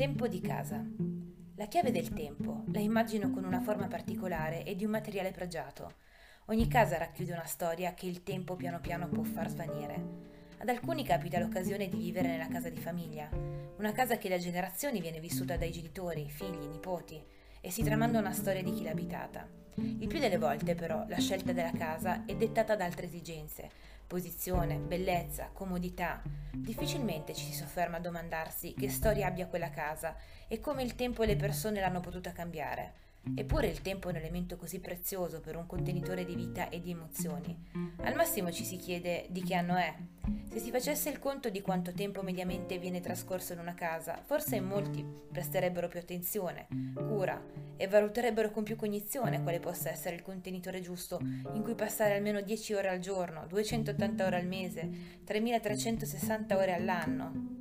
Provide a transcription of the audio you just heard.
Tempo di casa. La chiave del tempo la immagino con una forma particolare e di un materiale pregiato. Ogni casa racchiude una storia che il tempo piano piano può far svanire. Ad alcuni capita l'occasione di vivere nella casa di famiglia, una casa che da generazioni viene vissuta dai genitori, figli, nipoti e si tramanda una storia di chi l'ha abitata. Il più delle volte però la scelta della casa è dettata da altre esigenze, posizione, bellezza, comodità. Difficilmente ci si sofferma a domandarsi che storia abbia quella casa e come il tempo e le persone l'hanno potuta cambiare. Eppure il tempo è un elemento così prezioso per un contenitore di vita e di emozioni. Al massimo ci si chiede di che anno è. Se si facesse il conto di quanto tempo mediamente viene trascorso in una casa, forse in molti presterebbero più attenzione, cura e valuterebbero con più cognizione quale possa essere il contenitore giusto in cui passare almeno 10 ore al giorno, 280 ore al mese, 3360 ore all'anno.